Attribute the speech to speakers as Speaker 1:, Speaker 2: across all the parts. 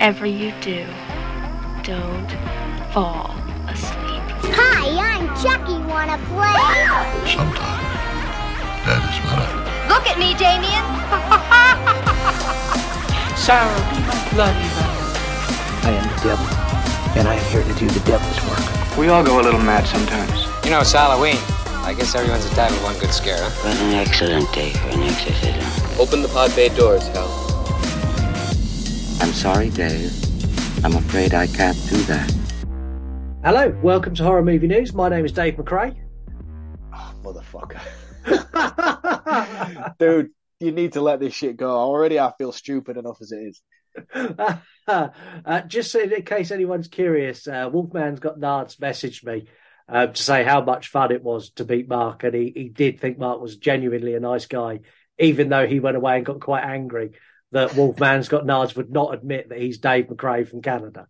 Speaker 1: whatever you do, don't fall asleep.
Speaker 2: Hi, I'm Chucky. Wanna play?
Speaker 3: Sometimes that is better.
Speaker 4: Look at me, Damien.
Speaker 5: Sarah, be my bloody valentine.
Speaker 6: I am the devil, and I am here to do the devil's work.
Speaker 7: We all go a little mad sometimes.
Speaker 8: You know, it's Halloween. I guess everyone's entitled to one good scare, huh?
Speaker 9: What an excellent day for an exorcism.
Speaker 10: Open the pod bay doors, Hal.
Speaker 9: I'm sorry, Dave. I'm afraid I can't do that.
Speaker 11: Hello, welcome to Horror Movie News. My name is Dave McRae.
Speaker 12: Oh, motherfucker. Dude, you need to let this shit go. Already I feel stupid enough as it is.
Speaker 11: uh, just so in case anyone's curious, uh, Wolfman's got Nards messaged me uh, to say how much fun it was to beat Mark, and he, he did think Mark was genuinely a nice guy, even though he went away and got quite angry that Wolfman's got Nards would not admit that he's Dave McRae from Canada.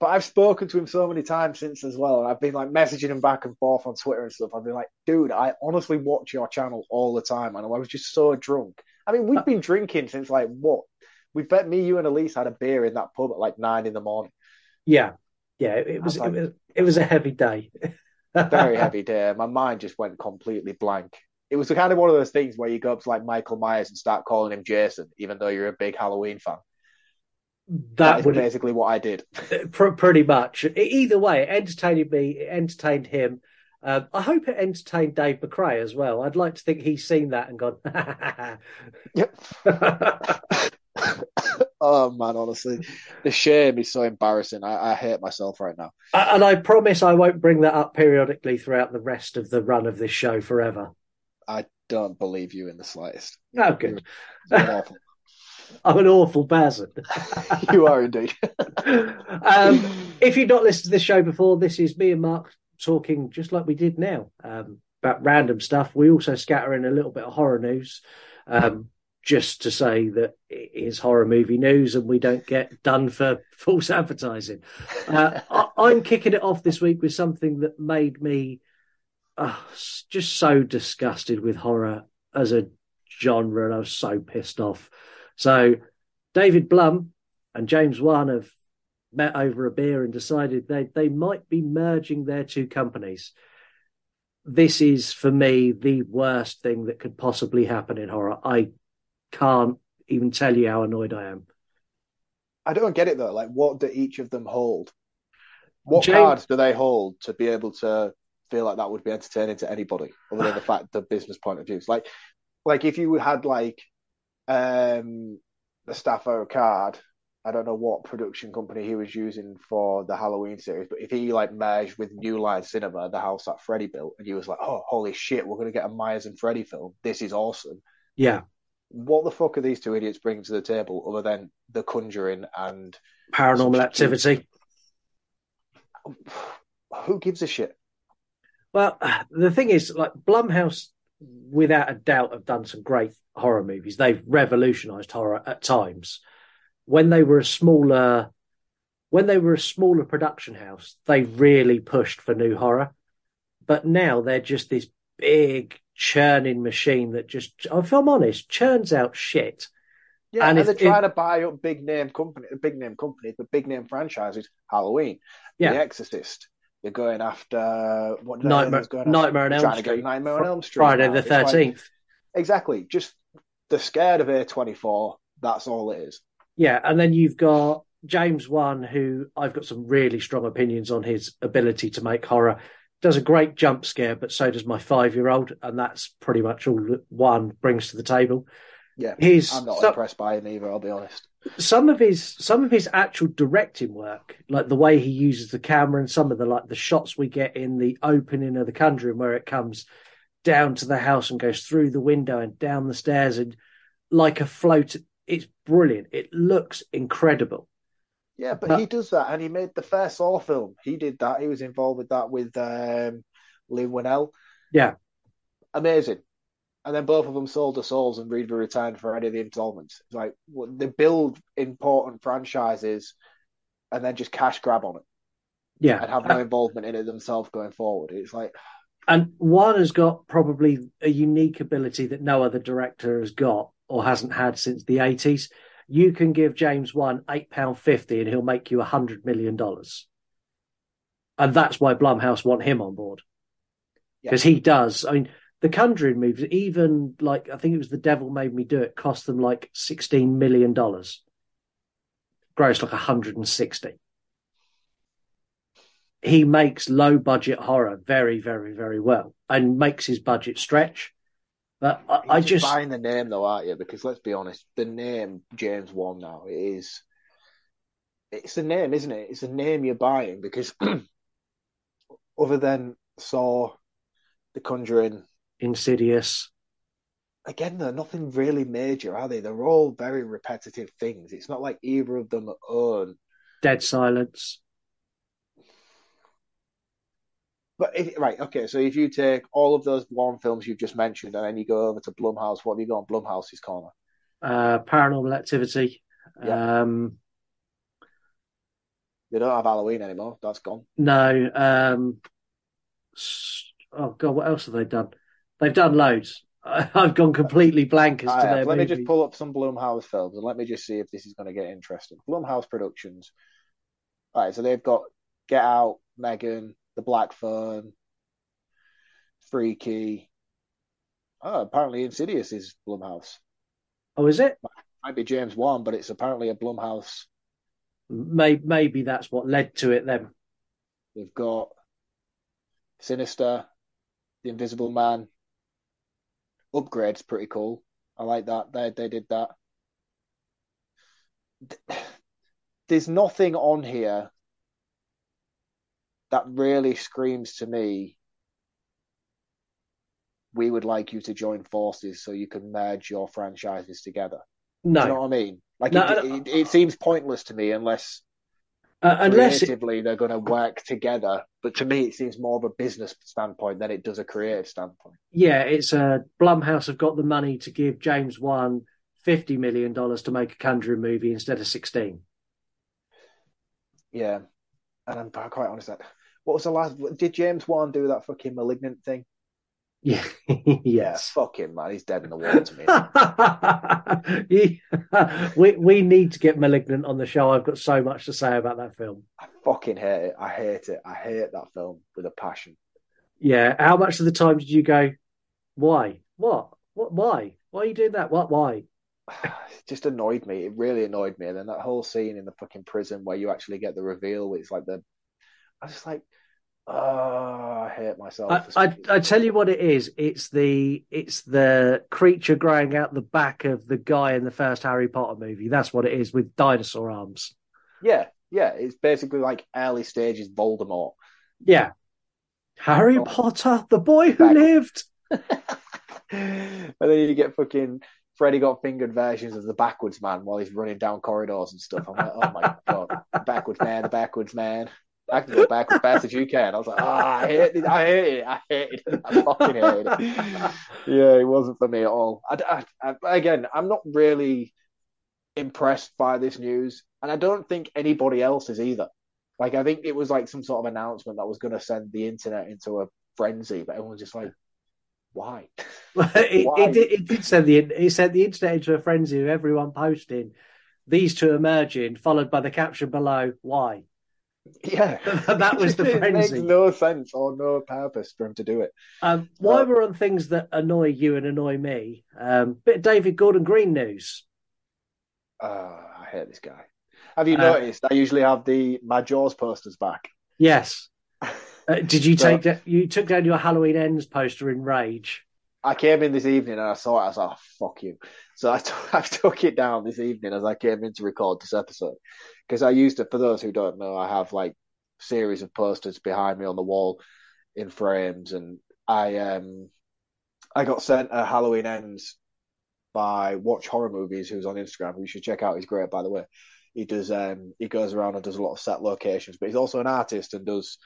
Speaker 12: But I've spoken to him so many times since as well. I've been like messaging him back and forth on Twitter and stuff. I've been like, dude, I honestly watch your channel all the time, and I was just so drunk. I mean, we've uh, been drinking since like what? We bet me, you, and Elise had a beer in that pub at like nine in the morning.
Speaker 11: Yeah, yeah, it was like, it was it was a heavy day.
Speaker 12: very heavy day. My mind just went completely blank. It was kind of one of those things where you go up to like Michael Myers and start calling him Jason, even though you're a big Halloween fan.
Speaker 11: That,
Speaker 12: that is
Speaker 11: would
Speaker 12: basically what I did.
Speaker 11: pretty much. Either way, it entertained me. It entertained him. Um, I hope it entertained Dave McRae as well. I'd like to think he's seen that and gone.
Speaker 12: yep. oh man, honestly, the shame is so embarrassing. I, I hate myself right now.
Speaker 11: And I promise I won't bring that up periodically throughout the rest of the run of this show forever.
Speaker 12: I don't believe you in the slightest.
Speaker 11: Oh, good. I'm an awful person.
Speaker 12: you are indeed.
Speaker 11: um, if you've not listened to this show before, this is me and Mark talking just like we did now um, about random stuff. We also scatter in a little bit of horror news. Um, just to say that it is horror movie news and we don't get done for false advertising. Uh, I, am kicking it off this week with something that made me uh, just so disgusted with horror as a genre, and I was so pissed off. So, David Blum and James Wan have met over a beer and decided they, they might be merging their two companies. This is, for me, the worst thing that could possibly happen in horror. I can't even tell you how annoyed I am.
Speaker 12: I don't get it though. Like, what do each of them hold? What James... cards do they hold to be able to feel like that would be entertaining to anybody, other than the fact the business point of view? Like, like if you had like um the Staffo card, I don't know what production company he was using for the Halloween series, but if he like merged with New Line Cinema, the house that Freddy built, and he was like, "Oh, holy shit, we're gonna get a Myers and Freddy film. This is awesome."
Speaker 11: Yeah,
Speaker 12: what the fuck are these two idiots bringing to the table other than The Conjuring and
Speaker 11: Paranormal Activity?
Speaker 12: Who gives a shit?
Speaker 11: Well, the thing is, like Blumhouse, without a doubt, have done some great horror movies. They've revolutionized horror at times. When they were a smaller, when they were a smaller production house, they really pushed for new horror. But now they're just this big churning machine that just, if I'm honest, churns out shit.
Speaker 12: Yeah, and, and if, they're trying to buy up big name company, big name companies, but big name franchises. Halloween, yeah. The Exorcist. They're going after what
Speaker 11: Nightmare,
Speaker 12: going
Speaker 11: Nightmare on Elm Street.
Speaker 12: Nightmare on Elm Street.
Speaker 11: Friday the thirteenth.
Speaker 12: Like, exactly. Just they're scared of A twenty four. That's all it is.
Speaker 11: Yeah, and then you've got James Wan, who I've got some really strong opinions on his ability to make horror does a great jump scare, but so does my five year old, and that's pretty much all that one brings to the table.
Speaker 12: Yeah, he's I'm not impressed by him either. I'll be honest.
Speaker 11: Some of his some of his actual directing work, like the way he uses the camera and some of the like the shots we get in the opening of the Conjuring, where it comes down to the house and goes through the window and down the stairs and like a float. It's brilliant. It looks incredible.
Speaker 12: Yeah, but, but he does that, and he made the first Saw film. He did that. He was involved with that with um, Leigh Whannell.
Speaker 11: Yeah,
Speaker 12: amazing. And then both of them sold their souls and Reaver returned for any of the installments. It's like well, they build important franchises and then just cash grab on it.
Speaker 11: Yeah,
Speaker 12: and have no involvement in it themselves going forward. It's like,
Speaker 11: and Wan has got probably a unique ability that no other director has got or hasn't had since the eighties you can give James Wan eight pound fifty, and he'll make you a hundred million dollars. And that's why Blumhouse want him on board because yeah. he does. I mean, the Conjuring movies, even like I think it was The Devil Made Me Do It, cost them like sixteen million dollars, gross like hundred and sixty. He makes low budget horror very, very, very well, and makes his budget stretch. But I, I just
Speaker 12: buying the name though, aren't you? Because let's be honest, the name James Wan now is it's the name, isn't it? It's the name you're buying because other than Saw, The Conjuring,
Speaker 11: Insidious.
Speaker 12: Again, they're nothing really major, are they? They're all very repetitive things. It's not like either of them own
Speaker 11: Dead Silence.
Speaker 12: But if, right, okay. So if you take all of those Wan films you've just mentioned, and then you go over to Blumhouse, what have you got on Blumhouse's corner?
Speaker 11: Uh, Paranormal Activity. Yeah. Um,
Speaker 12: they don't have Halloween anymore. That's gone.
Speaker 11: No. Um, oh god, what else have they done? They've done loads. I've gone completely blank as to their.
Speaker 12: Let me just pull up some Blumhouse films and let me just see if this is going to get interesting. Blumhouse Productions. All right, so they've got Get Out, Megan, The Black Phone, Freaky. Oh, apparently Insidious is Blumhouse.
Speaker 11: Oh, is it?
Speaker 12: Might be James Wan, but it's apparently a Blumhouse.
Speaker 11: Maybe, maybe that's what led to it then.
Speaker 12: They've got Sinister, The Invisible Man, Upgrade's pretty cool. I like that. They they did that. There's nothing on here that really screams to me. We would like you to join forces so you can merge your franchises together. No, Do you know what I mean? Like no, it, it, it, seems pointless to me unless uh, unless creatively it... they're going to work together. But to me, it seems more of a business standpoint than it does a creative standpoint.
Speaker 11: Yeah, it's a uh, Blumhouse have got the money to give James Wan fifty million dollars to make a Conjuring movie instead of sixteen.
Speaker 12: Yeah, and I'm quite honest that what was the last? Did James Wan do that fucking malignant thing?
Speaker 11: Yeah.
Speaker 12: Yeah, fuck him, man. He's dead in the water
Speaker 11: to me. we we need to get Malignant on the show. I've got so much to say about that film.
Speaker 12: I fucking hate it. I hate it. I hate that film with a passion.
Speaker 11: Yeah. How much of the time did you go? Why? What? What? Why? Why are you doing that? What? Why?
Speaker 12: it just annoyed me. It really annoyed me. And then that whole scene in the fucking prison where you actually get the reveal, it's like the. I was just like, Oh, I hate myself.
Speaker 11: I, I, I, tell you what it is. It's the it's the creature growing out the back of the guy in the first Harry Potter movie. That's what it is with dinosaur arms.
Speaker 12: Yeah, yeah. It's basically like early stages Voldemort.
Speaker 11: Yeah. Harry. Potter, the boy who lived.
Speaker 12: and then you get fucking Freddy got fingered versions of the backwards man while he's running down corridors and stuff. I'm like, oh my god, backwards man, the backwards man. I can go back as fast as you can. I was like, ah, oh, I hate it. I hate it. I hate it. I fucking hate it. yeah, it wasn't for me at all. I, I, I, again, I'm not really impressed by this news, and I don't think anybody else is either. Like, I think it was like some sort of announcement that was going to send the internet into a frenzy, but everyone's just like, why?
Speaker 11: it, why? It, it, it, did send the it sent the internet into a frenzy of everyone posting these two emerging, followed by the caption below, "Why?"
Speaker 12: Yeah,
Speaker 11: that was the frenzy.
Speaker 12: It makes no sense or no purpose for him to do it.
Speaker 11: Um, while we're on things that annoy you and annoy me, um, bit of David Gordon Green news.
Speaker 12: Uh, I hate this guy. Have you uh, noticed? I usually have the my Jaws posters back.
Speaker 11: Yes. Uh, did you take that? You took down your Halloween Ends poster in rage.
Speaker 12: I came in this evening and I saw it. I was like, oh, "Fuck you!" So I, t- I took it down this evening as I came in to record this episode because I used it. For those who don't know, I have like series of posters behind me on the wall in frames, and I um I got sent a Halloween Ends by Watch Horror Movies, who's on Instagram. You should check out. He's great, by the way. He does um he goes around and does a lot of set locations, but he's also an artist and does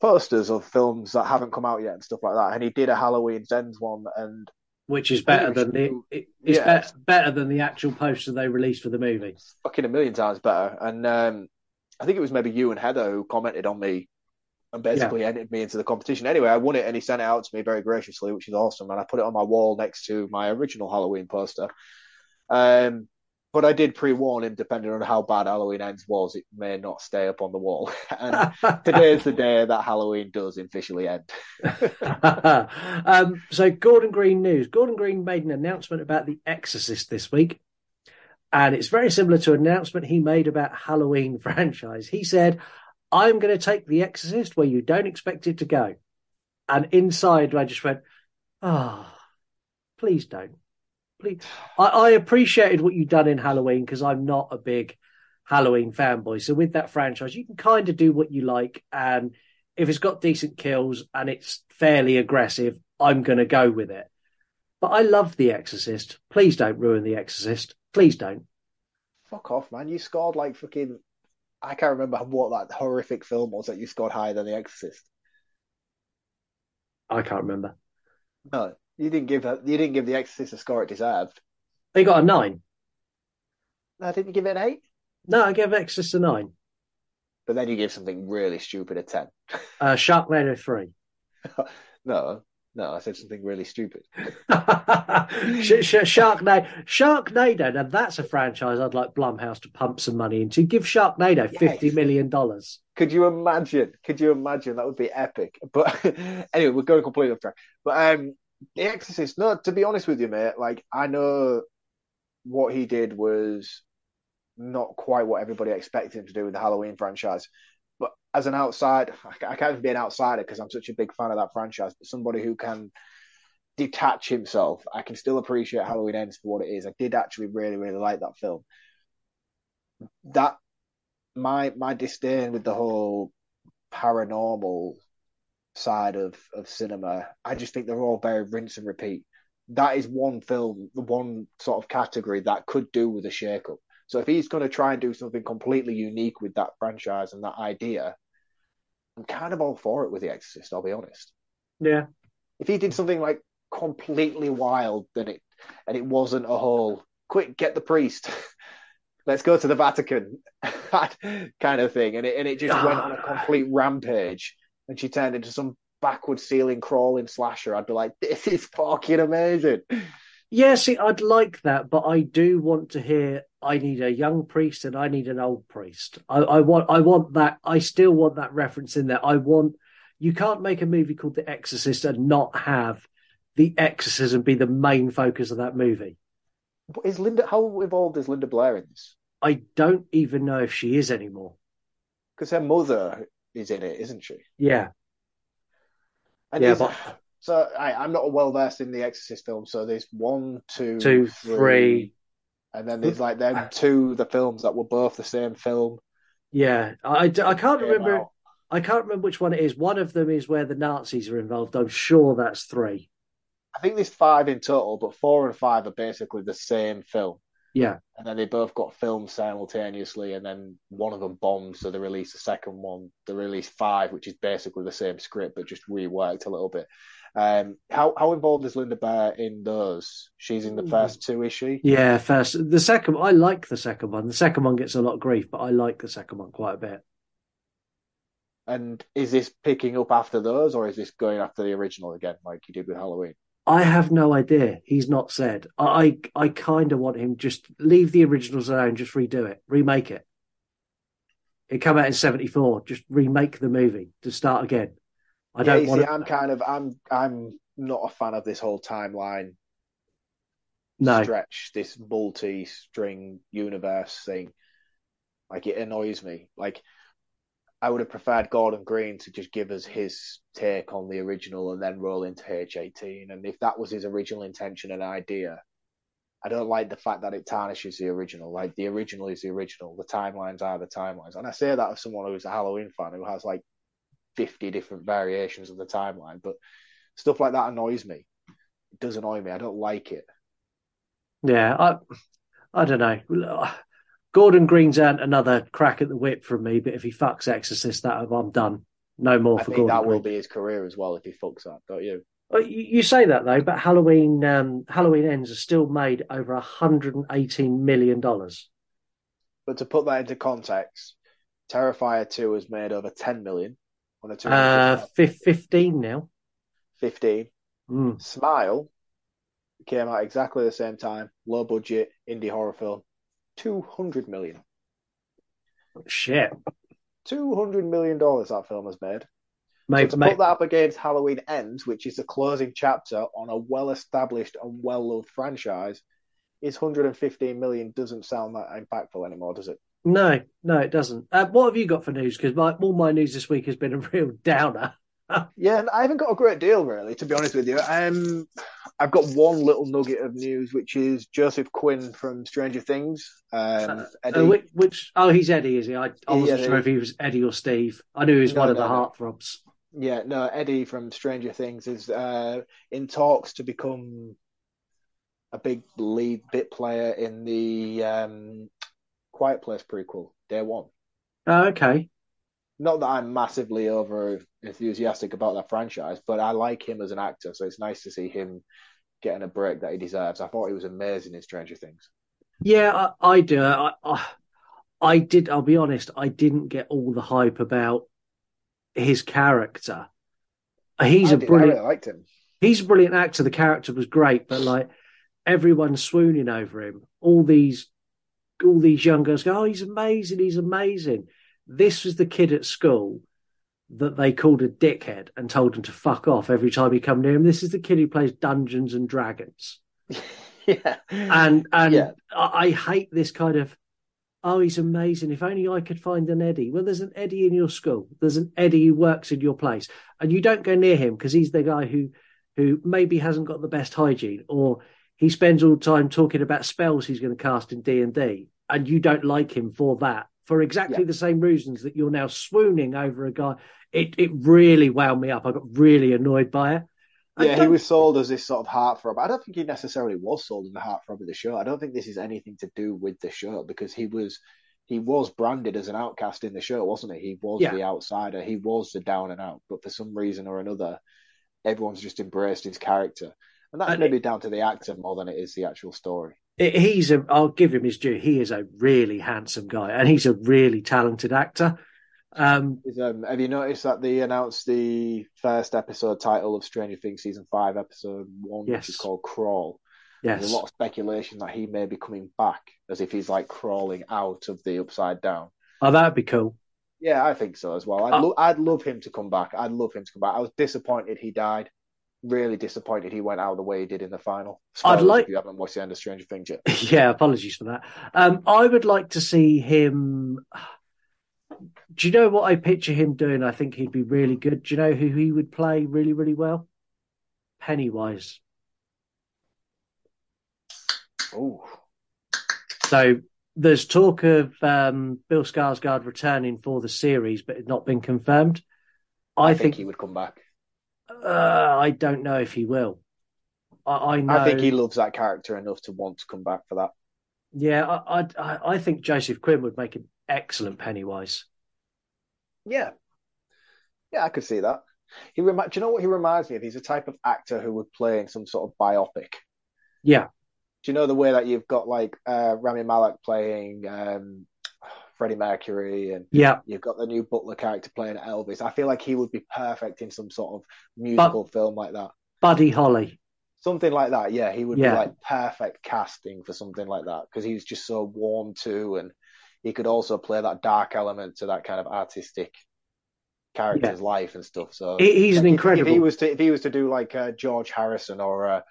Speaker 12: posters of films that haven't come out yet and stuff like that. And he did a Halloween Ends one, and
Speaker 11: which is better than the it's yeah. be- better than the actual poster they released for the movie.
Speaker 12: fucking a million times better. And um, I think it was maybe you and Heather who commented on me and basically yeah. entered me into the competition. Anyway, I won it and he sent it out to me very graciously, which is awesome. And I put it on my wall next to my original Halloween poster. Um, But I did pre-warn him, depending on how bad Halloween Ends was, it may not stay up on the wall. and today is the day that Halloween does officially end.
Speaker 11: um, so, Gordon Green news. Gordon Green made an announcement about The Exorcist this week. And it's very similar to an announcement he made about Halloween franchise. He said, I'm going to take The Exorcist where you don't expect it to go. And inside, I just went, ah, oh, please don't. Please. I, I appreciated what you've done in Halloween because I'm not a big Halloween fanboy. So with that franchise, you can kind of do what you like. And if it's got decent kills and it's fairly aggressive, I'm going to go with it. But I love The Exorcist. Please don't ruin The Exorcist. Please don't.
Speaker 12: Fuck off, man. You scored like fucking. I can't remember what that horrific film was that you scored higher than The Exorcist.
Speaker 11: I can't remember.
Speaker 12: No, you didn't give you didn't give The Exorcist a score it deserved.
Speaker 11: They got a nine.
Speaker 12: No, didn't you give it an eight?
Speaker 11: No, I gave Exorcist a nine.
Speaker 12: But then you give something really stupid a ten.
Speaker 11: Uh, Sharknado three.
Speaker 12: no, no, I said something really stupid.
Speaker 11: Sharknado, Sharknado. Now that's a franchise I'd like Blumhouse to pump some money into. Give Sharknado yes. fifty million dollars.
Speaker 12: Could you imagine? Could you imagine? That would be epic. But anyway, we're going completely off track. But um, The Exorcist. No, to be honest with you, mate. Like I know what he did was not quite what everybody expected him to do with the Halloween franchise But as an outside, I can't even be an outsider because I'm such a big fan of that franchise. But somebody who can detach himself, I can still appreciate Halloween Ends for what it is. I did actually really, really like that film. That my my disdain with the whole paranormal side of of cinema, I just think they're all very rinse and repeat. That is one film, the one sort of category that could do with a shake up. So if he's going to try and do something completely unique with that franchise and that idea, I'm kind of all for it with The Exorcist. I'll be honest.
Speaker 11: Yeah.
Speaker 12: If he did something like completely wild, then it and it wasn't a whole quick get the priest, let's go to the Vatican, that kind of thing, and it and it just went on a ah. complete rampage, and she turned into some backward ceiling crawling slasher. I'd be like, this is fucking amazing.
Speaker 11: Yeah, see, I'd like that, but I do want to hear. I need a young priest and I need an old priest. I, I want, I want that. I still want that reference in there. I want. You can't make a movie called The Exorcist and not have the exorcism be the main focus of that movie.
Speaker 12: Is Linda how involved is Linda Blair in this?
Speaker 11: I don't even know if she is anymore.
Speaker 12: Because her mother is in it, isn't she?
Speaker 11: Yeah.
Speaker 12: And yeah, but so I, am not well versed in the Exorcist films. So there's one, two,
Speaker 11: two, three, three.
Speaker 12: and then there's like them two the films that were both the same film.
Speaker 11: Yeah, I, I can't remember. Out. I can't remember which one it is. One of them is where the Nazis are involved. I'm sure that's three.
Speaker 12: I think there's five in total, but four and five are basically the same film.
Speaker 11: Yeah.
Speaker 12: And then they both got filmed simultaneously, and then one of them bombed, so they released the second one. They released five, which is basically the same script, but just reworked a little bit. Um, how how involved is Linda Blair in those? She's in the first two, is she?
Speaker 11: Yeah, first. The second, I like the second one. The second one gets a lot of grief, but I like the second one quite a bit.
Speaker 12: And is this picking up after those, or is this going after the original again, like you did with Halloween?
Speaker 11: I have no idea. He's not said. I I, I kind of want him just leave the originals alone, just redo it, remake it. It came out in '74. Just remake the movie to start again. I don't want.
Speaker 12: See, I'm kind of I'm I'm not a fan of this whole timeline
Speaker 11: no.
Speaker 12: stretch, this multi-string universe thing. Like it annoys me. Like I would have preferred Gordon Green to just give us his take on the original and then roll into H18. And if that was his original intention and idea, I don't like the fact that it tarnishes the original. Like the original is the original. The timelines are the timelines. And I say that as someone who's a Halloween fan who has like 50 different variations of the timeline. But stuff like that annoys me. It does annoy me. I don't like it.
Speaker 11: Yeah, I I don't know. Gordon Green's earned another crack at the whip from me, but if he fucks Exorcist, that I'm done. No more
Speaker 12: I
Speaker 11: for
Speaker 12: think
Speaker 11: Gordon.
Speaker 12: That
Speaker 11: Green.
Speaker 12: will be his career as well if he fucks that, don't you?
Speaker 11: You say that though, but Halloween um, Halloween Ends has still made over 118 million dollars.
Speaker 12: But to put that into context, Terrifier 2 has made over 10 million on a two.
Speaker 11: Uh, 15 now.
Speaker 12: 15.
Speaker 11: Mm.
Speaker 12: Smile came out exactly the same time, low budget indie horror film. Two hundred million.
Speaker 11: Shit.
Speaker 12: Two hundred million dollars that film has made.
Speaker 11: Mate,
Speaker 12: so to
Speaker 11: mate,
Speaker 12: put that up against Halloween Ends, which is the closing chapter on a well-established and well-loved franchise, is 115 million doesn't sound that impactful anymore, does it?
Speaker 11: no, no, it doesn't. Uh, what have you got for news? Because my, all my news this week has been a real downer.
Speaker 12: Yeah, I haven't got a great deal really, to be honest with you. Um, I've got one little nugget of news, which is Joseph Quinn from Stranger Things. Um, Eddie.
Speaker 11: Uh, which, which, oh, he's Eddie, is he? I, I wasn't
Speaker 12: Yeah,
Speaker 11: sure if he was Eddie or Steve. I knew he was
Speaker 12: No,
Speaker 11: one of the
Speaker 12: no.
Speaker 11: heartthrobs.
Speaker 12: Yeah, no, Eddie from Stranger Things is uh, in talks to become a big lead bit player in the um, Quiet Place prequel, Day One.
Speaker 11: Oh, okay.
Speaker 12: Not that I'm massively over enthusiastic about that franchise, but I like him as an actor, so it's nice to see him getting a break that he deserves. I thought he was amazing in Stranger Things.
Speaker 11: Yeah, I, I do. I, I, I did. I'll be honest. I didn't get all the hype about his character. He's
Speaker 12: I
Speaker 11: a
Speaker 12: did- I
Speaker 11: brilliant.
Speaker 12: really liked him.
Speaker 11: He's a brilliant actor. The character was great, but like everyone's swooning over him. All these, all these young girls go, "Oh, he's amazing! He's amazing." This was the kid at school that they called a dickhead and told him to fuck off every time he come near him. This is the kid who plays Dungeons and Dragons.
Speaker 12: Yeah,
Speaker 11: and and
Speaker 12: Yeah.
Speaker 11: I, I hate this kind of oh he's amazing. If only i could find an eddie. Well there's an eddie in your school. There's an eddie who works in your place. And you don't go near him because he's the guy who who maybe hasn't got the best hygiene or he spends all the time talking about spells he's going to cast in d&d and you don't like him for that for exactly
Speaker 12: Yeah.
Speaker 11: the same reasons that you're now swooning over a guy it it really wound me up i got really annoyed by it I
Speaker 12: Yeah, he was sold as this sort of heartthrob. I don't think he necessarily was sold as the heartthrob of the show. I don't think this is anything to do with the show because he was he was branded as an outcast in the show, wasn't he? He was
Speaker 11: Yeah.
Speaker 12: the outsider. He was the down and out. But for some reason or another, everyone's just embraced his character, and that's
Speaker 11: And
Speaker 12: maybe down to the actor more than it is the actual story.
Speaker 11: He's a i'll give him his due he is a really handsome guy and he's a really talented actor um
Speaker 12: um, have you noticed that they announced the first episode title of Stranger Things season five, episode one, which is called Crawl? There's
Speaker 11: yes
Speaker 12: a lot of speculation that he may be coming back as if he's like crawling out of the upside down.
Speaker 11: oh that'd be cool
Speaker 12: Yeah, I think so as well. I'd,
Speaker 11: Uh,
Speaker 12: lo- I'd love him to come back. I'd love him to come back. I was disappointed he died. Really disappointed he went out the way he did in the final.
Speaker 11: I'd like-
Speaker 12: if you haven't watched the end of Stranger Things yet.
Speaker 11: yeah apologies for that um i would like to see him do you know what i picture him doing i think he'd be really good do you know who he would play really really well pennywise
Speaker 12: Oh.
Speaker 11: so there's talk of um bill skarsgård returning for the series but it's not been confirmed i,
Speaker 12: I, think,
Speaker 11: think,
Speaker 12: he would come back.
Speaker 11: Uh, i don't know if he will i, I know
Speaker 12: I think he loves that character enough to want to come back for that.
Speaker 11: Yeah, I, I I think Joseph Quinn would make an excellent Pennywise.
Speaker 12: Yeah. Yeah, I could see that. He remi- Do you know what he reminds me of? He's a type of actor who would play in some sort of biopic.
Speaker 11: Yeah,
Speaker 12: Do you know the way that you've got like uh, Rami Malek playing um, Freddie Mercury and
Speaker 11: yeah,
Speaker 12: you've got the new Butler character playing Elvis? I feel like he would be perfect in some sort of musical film like that.
Speaker 11: Buddy Holly.
Speaker 12: Something like that, yeah. He would
Speaker 11: Yeah.
Speaker 12: be like perfect casting for something like that because he's just so warm too, and he could also play that dark element to that kind of artistic character's life and stuff. So
Speaker 11: he's an
Speaker 12: like, if- If,
Speaker 11: incredible-
Speaker 12: he was to if he was to do like a George Harrison or a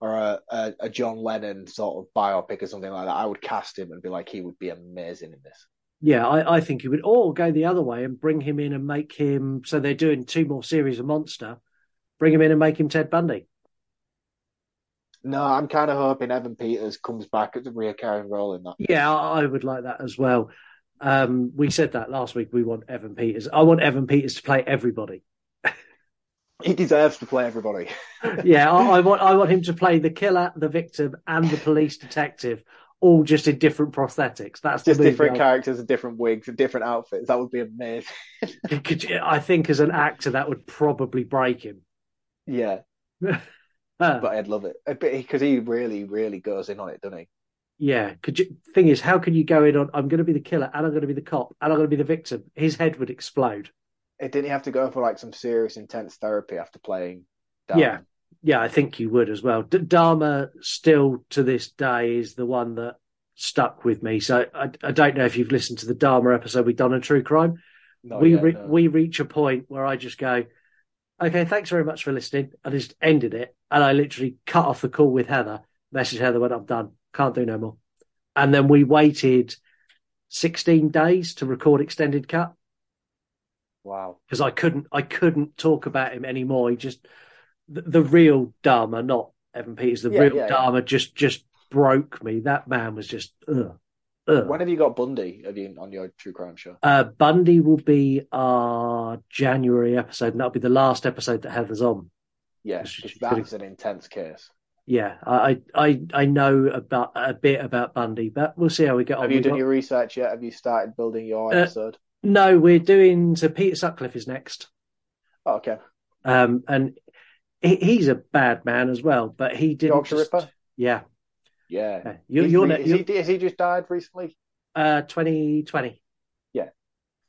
Speaker 12: or a, a, a John Lennon sort of biopic or something like that, I would cast him and be like he would be amazing in this.
Speaker 11: Yeah, I, I think he would. Or go the other way and bring him in and make him. So they're doing two more series of Monster. Bring him in and make him Ted Bundy.
Speaker 12: No, I'm kind of hoping Evan Peters comes back as a recurring role in that.
Speaker 11: Yeah, I, I would like that as well. Um, we said that last week. We want Evan Peters. I want Evan Peters to play everybody.
Speaker 12: He deserves to play everybody.
Speaker 11: Yeah, I, I want I want him to play the killer, the victim, and the police detective, all just in different prosthetics. That's
Speaker 12: Just different characters and different wigs and different outfits. That would be amazing.
Speaker 11: Could you- I think as an actor that would probably break him.
Speaker 12: Yeah,
Speaker 11: Uh,
Speaker 12: but I'd love it because he really, really goes in on it, doesn't he?
Speaker 11: yeah. Could you? Thing is, how can you go in on? I'm going to be the killer, and I'm going to be the cop, and I'm going to be the victim. His head would explode.
Speaker 12: It didn't he have to go for like some serious, intense therapy after playing. Dahmer?
Speaker 11: Yeah, yeah. I think you would as well. D- Dahmer still to this day is the one that stuck with me. So I, I don't know if you've listened to the Dahmer episode we've done on True Crime.
Speaker 12: Not
Speaker 11: we
Speaker 12: yet,
Speaker 11: re-
Speaker 12: no.
Speaker 11: we reach a point where I just go, okay, thanks very much for listening. I just ended it, and I literally cut off the call with Heather. Message Heather when I'm done. Can't do no more. And then we waited 16 days to record extended cut
Speaker 12: Wow.
Speaker 11: because I couldn't I couldn't talk about him anymore. He just the, the real Dahmer, not Evan Peters. The
Speaker 12: Yeah,
Speaker 11: real
Speaker 12: yeah, yeah.
Speaker 11: Dahmer just just broke me. That man was just ugh, ugh.
Speaker 12: When have you got Bundy have you, on your true crime show?
Speaker 11: Uh, Bundy will be our January episode, and that'll be the last episode that Heather's on.
Speaker 12: Yeah, that's an intense case.
Speaker 11: Yeah, I I I know about a bit about Bundy, but we'll see how we get on.
Speaker 12: Have you done
Speaker 11: got-
Speaker 12: your research yet? Have you started building your
Speaker 11: Uh,
Speaker 12: episode?
Speaker 11: No, we're doing. So Peter Sutcliffe is next,
Speaker 12: Oh, okay.
Speaker 11: um, and he, he's a bad man as well. But he didn't.
Speaker 12: Yorkshire
Speaker 11: just-
Speaker 12: Ripper?
Speaker 11: Yeah,
Speaker 12: Yeah.
Speaker 11: yeah. You, you're,
Speaker 12: re- is,
Speaker 11: you're
Speaker 12: he, has he just died recently?
Speaker 11: uh, 2020.
Speaker 12: Yeah,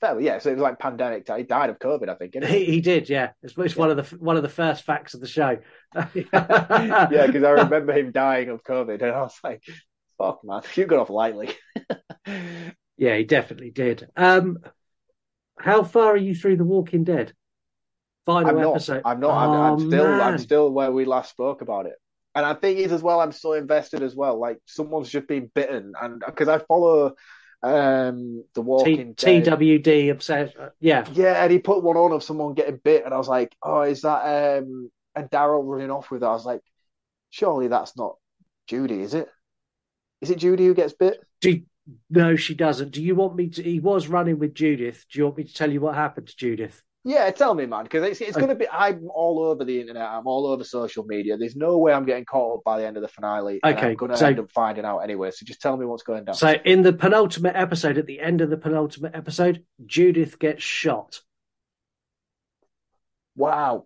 Speaker 12: Fairly, yeah. So it was like pandemic. He died of COVID, I think. didn't
Speaker 11: He,
Speaker 12: he?
Speaker 11: he did, yeah. It's, it's one of the one of the first facts of the show.
Speaker 12: yeah, because I remember him dying of COVID, and I was like, "Fuck, man, you got off lightly."
Speaker 11: Yeah, he definitely did. Um, how far are you through The Walking Dead? Final
Speaker 12: I'm not.
Speaker 11: episode.
Speaker 12: I'm not. I'm, I'm
Speaker 11: Oh,
Speaker 12: still. I'm still where we last spoke about it. And I think is as well. I'm so invested as well. Like someone's just been bitten, and because I follow um the
Speaker 11: T-
Speaker 12: Walking Dead.
Speaker 11: TWD obsessed. Yeah,
Speaker 12: Yeah, and he put one on of someone getting bit, and I was like, "Oh, is that?" um And Daryl running off with that. I was like, "Surely that's not Judy, is it? Is it Judy who gets bit?"
Speaker 11: Do, no, she doesn't. Do you want me to? He was running with Judith. Do you want me to tell you what happened to Judith?
Speaker 12: Yeah, tell me, man, because it's it's going to be. I'm all over the internet. I'm all over social media. There's no way I'm getting caught up by the end of the finale.
Speaker 11: Okay,
Speaker 12: I'm going to
Speaker 11: so-
Speaker 12: end up finding out anyway. So just tell me what's going down.
Speaker 11: So, in the penultimate episode, at the end of the penultimate episode, Judith gets shot,
Speaker 12: wow.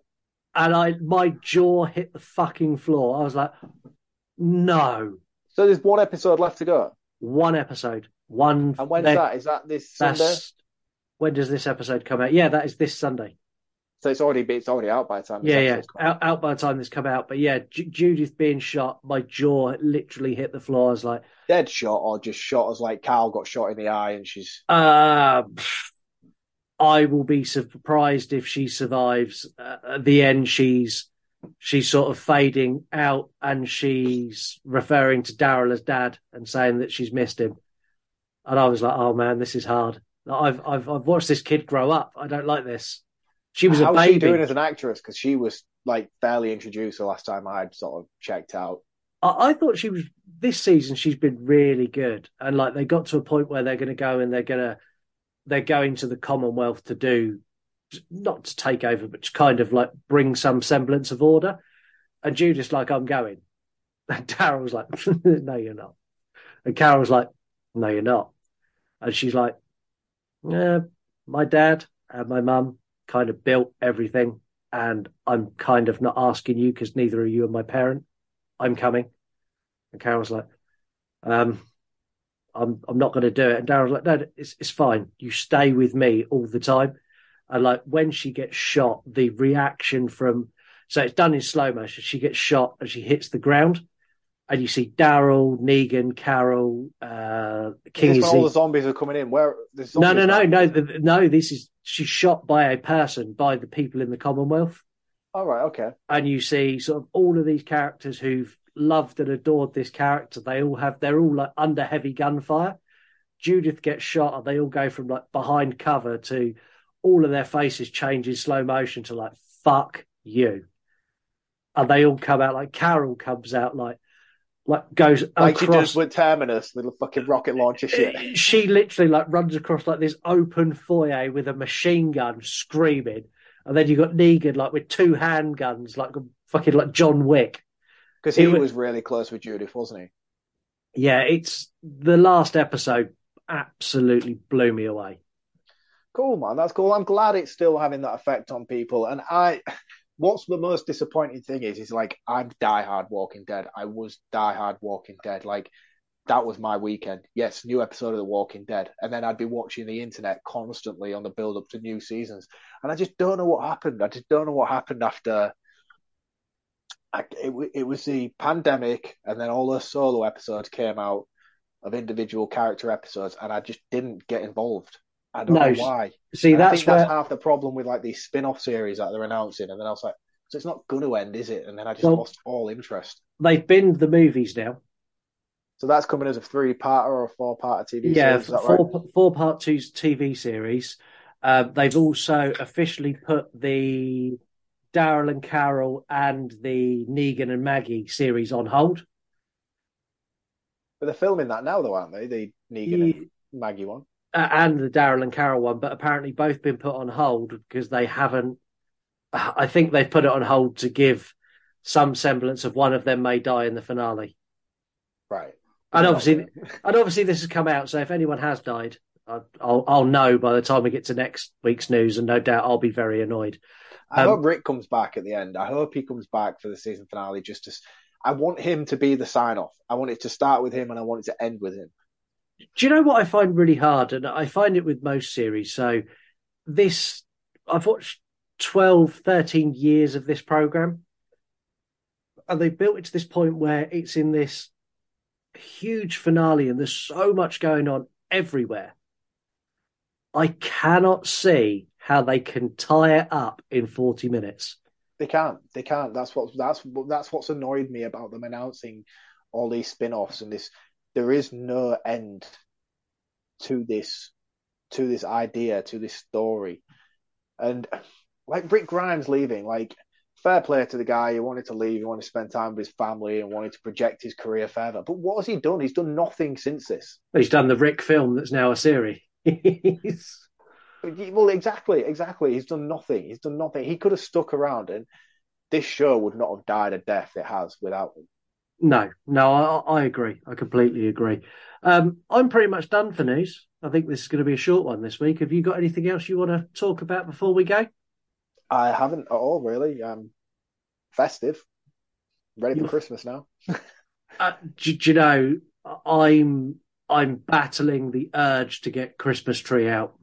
Speaker 11: and I my jaw hit the fucking floor. I was like, "No,
Speaker 12: So there's one episode left to go.
Speaker 11: one episode, one."
Speaker 12: And when's that? Is that this Sunday?
Speaker 11: When does this episode come out? Yeah, that is this Sunday.
Speaker 12: So it's already it's already out by the time. This
Speaker 11: Yeah, yeah,
Speaker 12: out.
Speaker 11: out, by the time this come out. But yeah, Ju- Judith being shot, my jaw literally hit the floor. I was like,
Speaker 12: Dead shot or just shot as like Carl got shot in the eye and she's
Speaker 11: uh, I will be surprised if she survives. Uh, at the end, she's she's sort of fading out, and she's referring to Daryl as dad and saying that she's missed him. And I was like, oh man, this is hard. I've I've I've watched this kid grow up. I don't like this. She was
Speaker 12: How's
Speaker 11: a baby.
Speaker 12: she doing as an actress? Because she was like barely introduced the last time I'd sort of checked out.
Speaker 11: I, I thought she was this season. She's been really good, and like they got to a point where they're going to go and they're going to they're going to the Commonwealth to do not to take over, but to kind of like bring some semblance of order. And Judith's like, "I'm going," and Daryl's like, "No, you're not," and Carol's like, "No, you're not," and she's like, "Yeah, my dad and my mum kind of built everything." And I'm kind of not asking you because neither are you and my parent. I'm coming. And Carol's like, um, I'm I'm not going to do it. And Daryl's like, no, it's it's fine. You stay with me all the time. And like when she gets shot, the reaction from so it's done in slow motion. She gets shot and she hits the ground, and you see Daryl, Negan, Carol, uh,
Speaker 12: Is
Speaker 11: King
Speaker 12: this when all the zombies are coming in? Where
Speaker 11: No, no, no, no, the, no. This is she's shot by a person, by the people in the Commonwealth
Speaker 12: All right, okay.
Speaker 11: and you see sort of all of these characters who've loved and adored this character. They all have they're all like under heavy gunfire. Judith gets shot, and they all go from like behind cover to all of their faces change in slow motion to like "fuck you," and they all come out like Carol comes out like like goes
Speaker 12: Like she
Speaker 11: across.
Speaker 12: does with Terminus, little fucking rocket launcher uh, shit.
Speaker 11: She literally like runs across like this open foyer with a machine gun screaming, and then you got Negan like with two handguns, like fucking like John Wick.
Speaker 12: Because he
Speaker 11: It wa-
Speaker 12: was really close with Judith, wasn't he?
Speaker 11: Yeah, it's the last episode absolutely blew me away.
Speaker 12: Cool, man. That's cool. I'm glad it's still having that effect on people. And I, what's the most disappointing thing is, is like I'm diehard Walking Dead. I was diehard Walking Dead. Like that was my weekend. Yes, new episode of The Walking Dead, and then I'd be watching the internet constantly on the build up to new seasons. And I just don't know what happened. I just don't know what happened after. I, it, it was the pandemic, and then all the solo episodes came out, of individual character episodes, and I just didn't get involved. I don't
Speaker 11: No,
Speaker 12: know why.
Speaker 11: See,
Speaker 12: And
Speaker 11: that's
Speaker 12: think that's
Speaker 11: where
Speaker 12: half the problem with like these spin-off series that they're announcing, and then I was like, so it's not going to end, is it? And then I just
Speaker 11: Well-
Speaker 12: lost all interest.
Speaker 11: they've binned the movies now.
Speaker 12: So that's coming as a three part or a four part TV
Speaker 11: yeah,
Speaker 12: series. Is that right?
Speaker 11: four four part two TV series. Uh, they've also officially put the Daryl and Carol and the Negan and Maggie series on hold.
Speaker 12: But they're filming that now, though, aren't they? The Negan and Maggie one.
Speaker 11: Uh, and the Daryl and Carol one, but apparently both been put on hold because they haven't. I think they've put it on hold to give some semblance of one of them may die in the finale.
Speaker 12: Right.
Speaker 11: And obviously, and obviously, this has come out. So if anyone has died, I'll I'll know by the time we get to next week's news, and no doubt I'll be very annoyed.
Speaker 12: I
Speaker 11: Um,
Speaker 12: hope Rick comes back at the end. I hope he comes back for the season finale. Just to, s- I want him to be the sign off. I want it to start with him, and I want it to end with him.
Speaker 11: Do you know what I find really hard? And I find it with most series. So this, I've watched 12, 13 years of this program. And they've built it to this point where it's in this huge finale and there's so much going on everywhere. I cannot see how they can tie it up in 40 minutes.
Speaker 12: They can't. They can't. That's what. That's that's what's annoyed me about them announcing all these spin-offs and this. There is no end to this, to this idea, to this story, and like Rick Grimes leaving, like fair play to the guy. He wanted to leave. He wanted to spend time with his family and wanted to project his career further. But what has he done? He's done nothing since this.
Speaker 11: He's done the Rick film that's now a series.
Speaker 12: Well, exactly, exactly. He's done nothing. He's done nothing. He could have stuck around, and this show would not have died a death it has without him.
Speaker 11: No, no, I, I agree. I completely agree. Um, I'm pretty much done for news. I think this is going to be a short one this week. Have you got anything else you want to talk about before we go?
Speaker 12: I haven't at all, really. Um, festive, ready for
Speaker 11: You're-
Speaker 12: Christmas now.
Speaker 11: Uh, do, do you know, I'm I'm battling the urge to get Christmas tree out.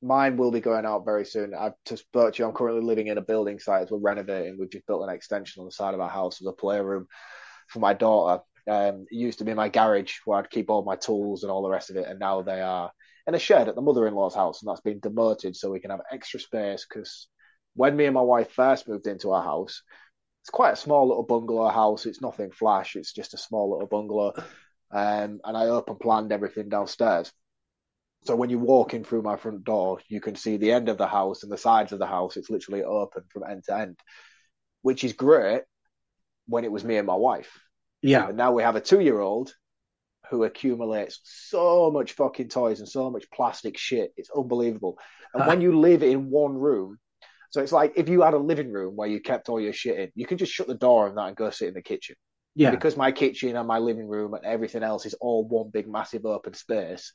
Speaker 12: Mine will be going out very soon. I've just spoke you. I'm currently living in a building site as we're renovating. We've just built an extension on the side of our house as a playroom for my daughter. Um, it used to be my garage where I'd keep all my tools and all the rest of it, and now they are in a shed at the mother-in-law's house, and that's been demoted so we can have extra space. Because when me and my wife first moved into our house, it's quite a small little bungalow house. It's nothing flash. It's just a small little bungalow, um, and I open planned everything downstairs. So when you walk in through my front door, you can see the end of the house and the sides of the house. It's literally open from end to end, which is great when it was me and my wife.
Speaker 11: Yeah,
Speaker 12: But now we have a two year old who accumulates so much fucking toys and so much plastic shit. It's unbelievable. And when you live in one room, so it's like if you had a living room where you kept all your shit in, you can just shut the door on that and go sit in the kitchen.
Speaker 11: yeah,
Speaker 12: Because my kitchen and my living room and everything else is all one big massive open space.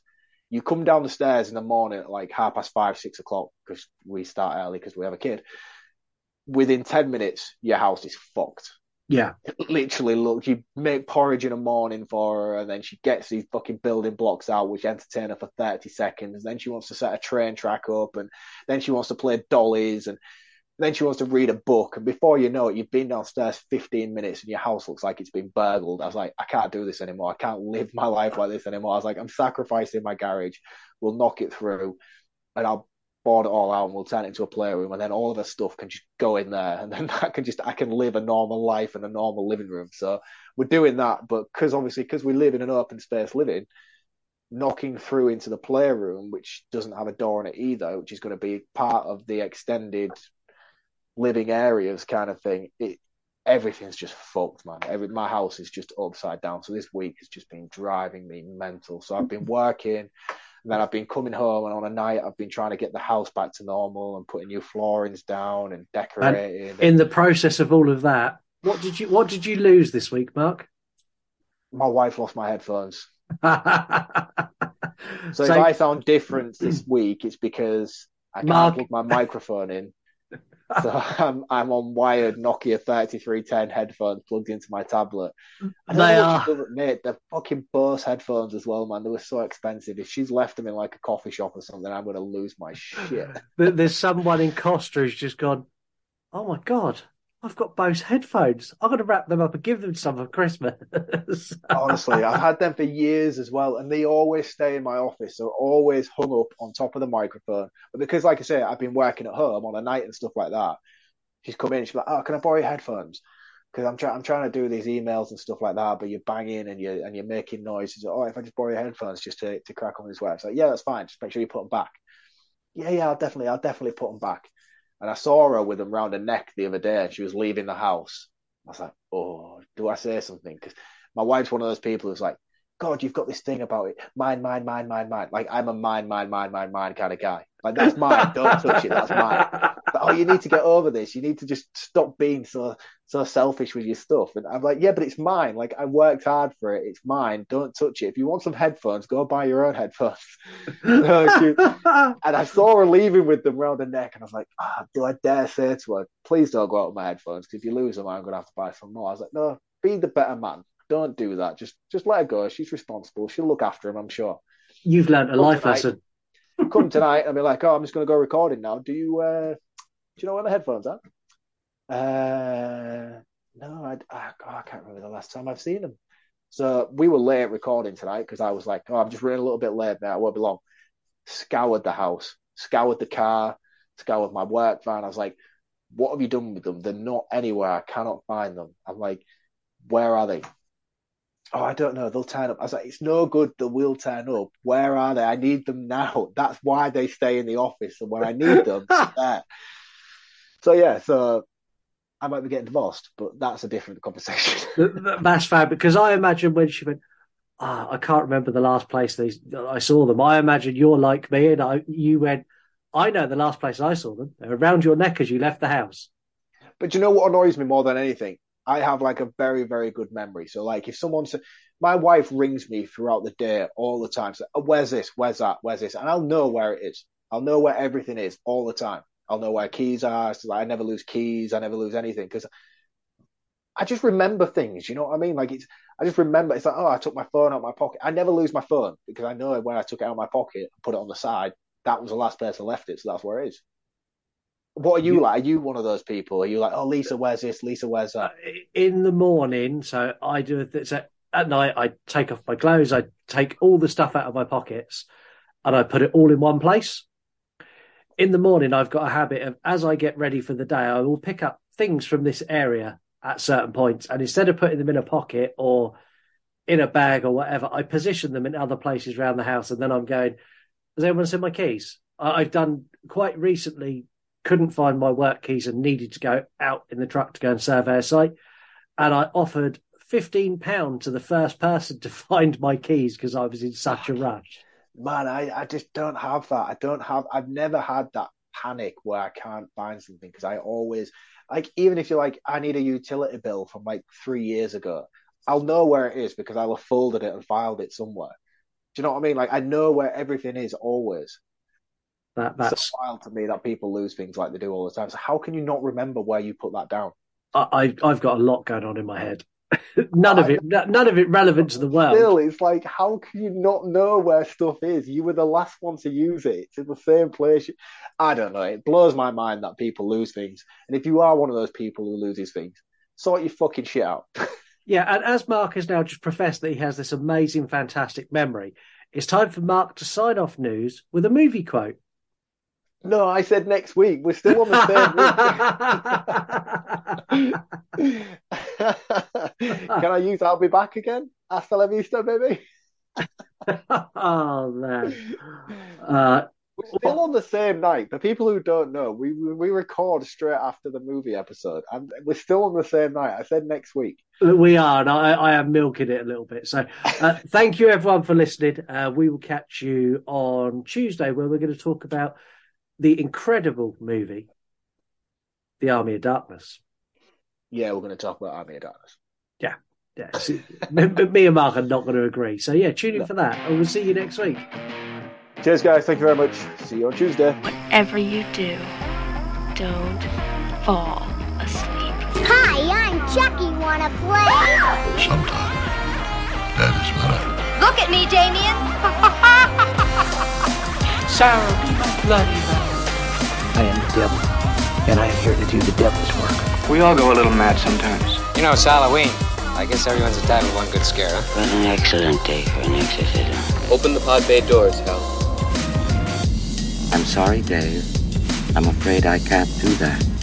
Speaker 12: You come down the stairs in the morning at like half past five, six o'clock because we start early because we have a kid. Within 10 minutes, your house is fucked
Speaker 11: yeah.
Speaker 12: literally look you make porridge in the morning for her and then she gets these fucking building blocks out which entertain her for 30 seconds then she wants to set a train track up and then she wants to play dollies and then she wants to read a book and before you know it you've been downstairs 15 minutes and your house looks like it's been burgled. I was like i can't do this anymore. I can't live my life like this anymore. I was like i'm sacrificing my garage. We'll knock it through and i'll board it all out and we'll turn it into a playroom and then all of her stuff can just go in there and then I can just I can live a normal life in a normal living room. So we're doing that, but because obviously because we live in an open space living, knocking through into the playroom, which doesn't have a door in it either, which is going to be part of the extended living areas kind of thing. It everything's just fucked, man. Every my house is just upside down. So this week has just been driving me mental. So I've been working. And then I've been coming home, and on a night, I've been trying to get the house back to normal and putting new floorings down and decorating.
Speaker 11: In the process of all of that, what did you what did you lose this week, Mark?
Speaker 12: my wife lost my headphones. So,
Speaker 11: So-
Speaker 12: if I sound different this week, it's because I can't
Speaker 11: Mark-
Speaker 12: plug my microphone in. So I'm I'm on wired Nokia 3310 headphones plugged into my tablet. Don't
Speaker 11: They are-
Speaker 12: mate. They're fucking Bose headphones as well, man. They were so expensive. If she's left them in like a coffee shop or something, I'm gonna lose my shit.
Speaker 11: There- There's someone in Costa who's just gone, oh my God, I've got Bose headphones. I'm going to wrap them up and give them some for Christmas.
Speaker 12: Honestly, I've had them for years as well, and they always stay in my office. They're always hung up on top of the microphone. But because, like I say, I've been working at home on a night and stuff like that, she's come in. She's like, "Oh, can I borrow your headphones?" Because I'm trying, I'm trying to do these emails and stuff like that, but you're banging and you're and you're making noises. Oh, if I just borrow your headphones just to, to crack on this way, it's like, yeah, that's fine. Just make sure you put them back. Yeah, yeah, I'll definitely, I'll definitely put them back. And I saw her with them round her neck the other day, and she was leaving the house. I was like, oh, do I say something? Because my wife's one of those people who's like, God, you've got this thing about it. mind, mind, mind, mind, mind. Like I'm a mind, mind, mind, mind, mind kind of guy. Like that's mine. Don't touch it. That's mine. But, oh, you need to get over this. You need to just stop being so so selfish with your stuff. And I'm like, yeah, but it's mine. Like I worked hard for it. It's mine. Don't touch it. If you want some headphones, go buy your own headphones. and I saw her leaving with them around her neck, and I was like, oh, do I dare say to her, please don't go out with my headphones because if you lose them, I'm gonna have to buy some more. I was like, no, be the better man. Don't do that. Just just let her go. She's responsible. She'll look after him, I'm sure.
Speaker 11: You've learned a
Speaker 12: Come
Speaker 11: life
Speaker 12: tonight.
Speaker 11: lesson.
Speaker 12: Come tonight and be like, oh, I'm just going to go recording now. Do you uh, do you know where my headphones are? Uh, no, I, I, oh, I can't remember the last time I've seen them. So we were late recording tonight because I was like, oh, I'm just running a little bit late now. I won't be long. Scoured the house, scoured the car, scoured my work van. I was like, what have you done with them? They're not anywhere. I cannot find them. I'm like, where are they? Oh, I don't know. They'll turn up. I was like, it's no good. They will turn up. Where are they? I need them now. That's why they stay in the office. And when I need them, there. So yeah, so I might be getting divorced, but that's a different conversation.
Speaker 11: Th- th- That's fab because I imagine when she went, ah, I can't remember the last place they, I saw them. I imagine you're like me, and I, you went, I know the last place I saw them. They're around your neck as you left the house.
Speaker 12: But you know what annoys me more than anything? I have like a very, very good memory. So like if someone said, my wife rings me throughout the day all the time. So, oh, where's this? Where's that? Where's this? And I'll know where it is. I'll know where everything is all the time. I'll know where keys are. So like, I never lose keys. I never lose anything because I just remember things. You know what I mean? Like it's, I just remember. It's like, oh, I took my phone out of my pocket. I never lose my phone because I know when I took it out of my pocket and put it on the side, that was the last place I left it. So that's where it is. What are you,
Speaker 11: You-
Speaker 12: like? Are you one of those people? Are you like, oh, Lisa, where's this? Lisa, where's that?
Speaker 11: Uh, in the morning, so I do so at night I take off my clothes, I take all the stuff out of my pockets, and I put it all in one place. In the morning, I've got a habit of as I get ready for the day, I will pick up things from this area at certain points, and instead of putting them in a pocket or in a bag or whatever, I position them in other places around the house, and then I'm going. Has anyone seen my keys? I- I've done quite recently. Couldn't find my work keys and needed to go out in the truck to go and survey a site and I offered fifteen pound to the first person to find my keys because I was in such a rush.
Speaker 12: Man, I, I just don't have that. I don't have, I've never had that panic where I can't find something because I always, like, even if you're like, I need a utility bill from like three years ago, I'll know where it is because I'll have folded it and filed it somewhere. Do you know what I mean? Like, I know where everything is always.
Speaker 11: That that's
Speaker 12: so wild to me that people lose things like they do all the time. So, how can you not remember where you put that down?
Speaker 11: I, I've got a lot going on in my head. none of it none of it relevant to the world.
Speaker 12: Still, it's like, how can you not know where stuff is? You were the last one to use it. It's in the same place. I don't know. It blows my mind that people lose things. And if you are one of those people who loses things, sort your fucking shit out.
Speaker 11: Yeah, and as Mark has now just professed that he has this amazing, fantastic memory, it's time for Mark to sign off news with a movie quote.
Speaker 12: No, I said next week. We're still on the same week. Can I use I'll be back again? Hasta la vista, baby.
Speaker 11: oh man. Uh,
Speaker 12: We're still on the same night. For people who don't know, we we record straight after the movie episode, and we're still on the same night. I said next week.
Speaker 11: We are, and I, I am milking it a little bit. So, uh, thank you everyone for listening. Uh, we will catch you on Tuesday, where we're going to talk about the incredible movie, The Army of Darkness.
Speaker 12: Yeah, we're going to talk about Army of Darkness.
Speaker 11: Yeah, yeah. Me, me and Mark are not going to agree. So, yeah, tune in for that, and we'll see you next week.
Speaker 12: Cheers, guys. Thank you very much. See you on Tuesday.
Speaker 1: Whatever you do, don't fall asleep.
Speaker 2: Hi, I'm Chucky. Wanna play?
Speaker 3: Sometimes that is better.
Speaker 2: Look at me, Damien.
Speaker 5: Sarah, be my bloody valentine.
Speaker 6: I am the devil, and I am here to do the devil's work.
Speaker 7: We all go a little mad sometimes.
Speaker 8: You know, it's Halloween. I guess everyone's a die with one good scare, huh?
Speaker 9: What an excellent day for an exorcism.
Speaker 4: Open the pod bay doors, Hal.
Speaker 9: I'm sorry, Dave. I'm afraid I can't do that.